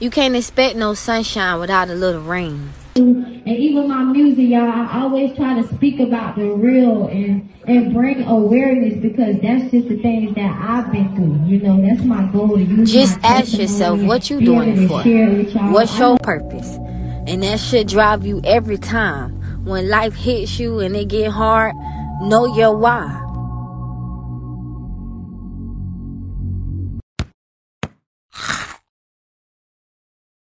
You can't expect no sunshine without a little rain. And even my music, y'all, I always try to speak about the real and and bring awareness because that's just the things that I've been through. You know, that's my goal. To Just my ask yourself what you doing it for. share with y'all. What's your purpose? And that should drive you every time. When life hits you and it get hard, know your why.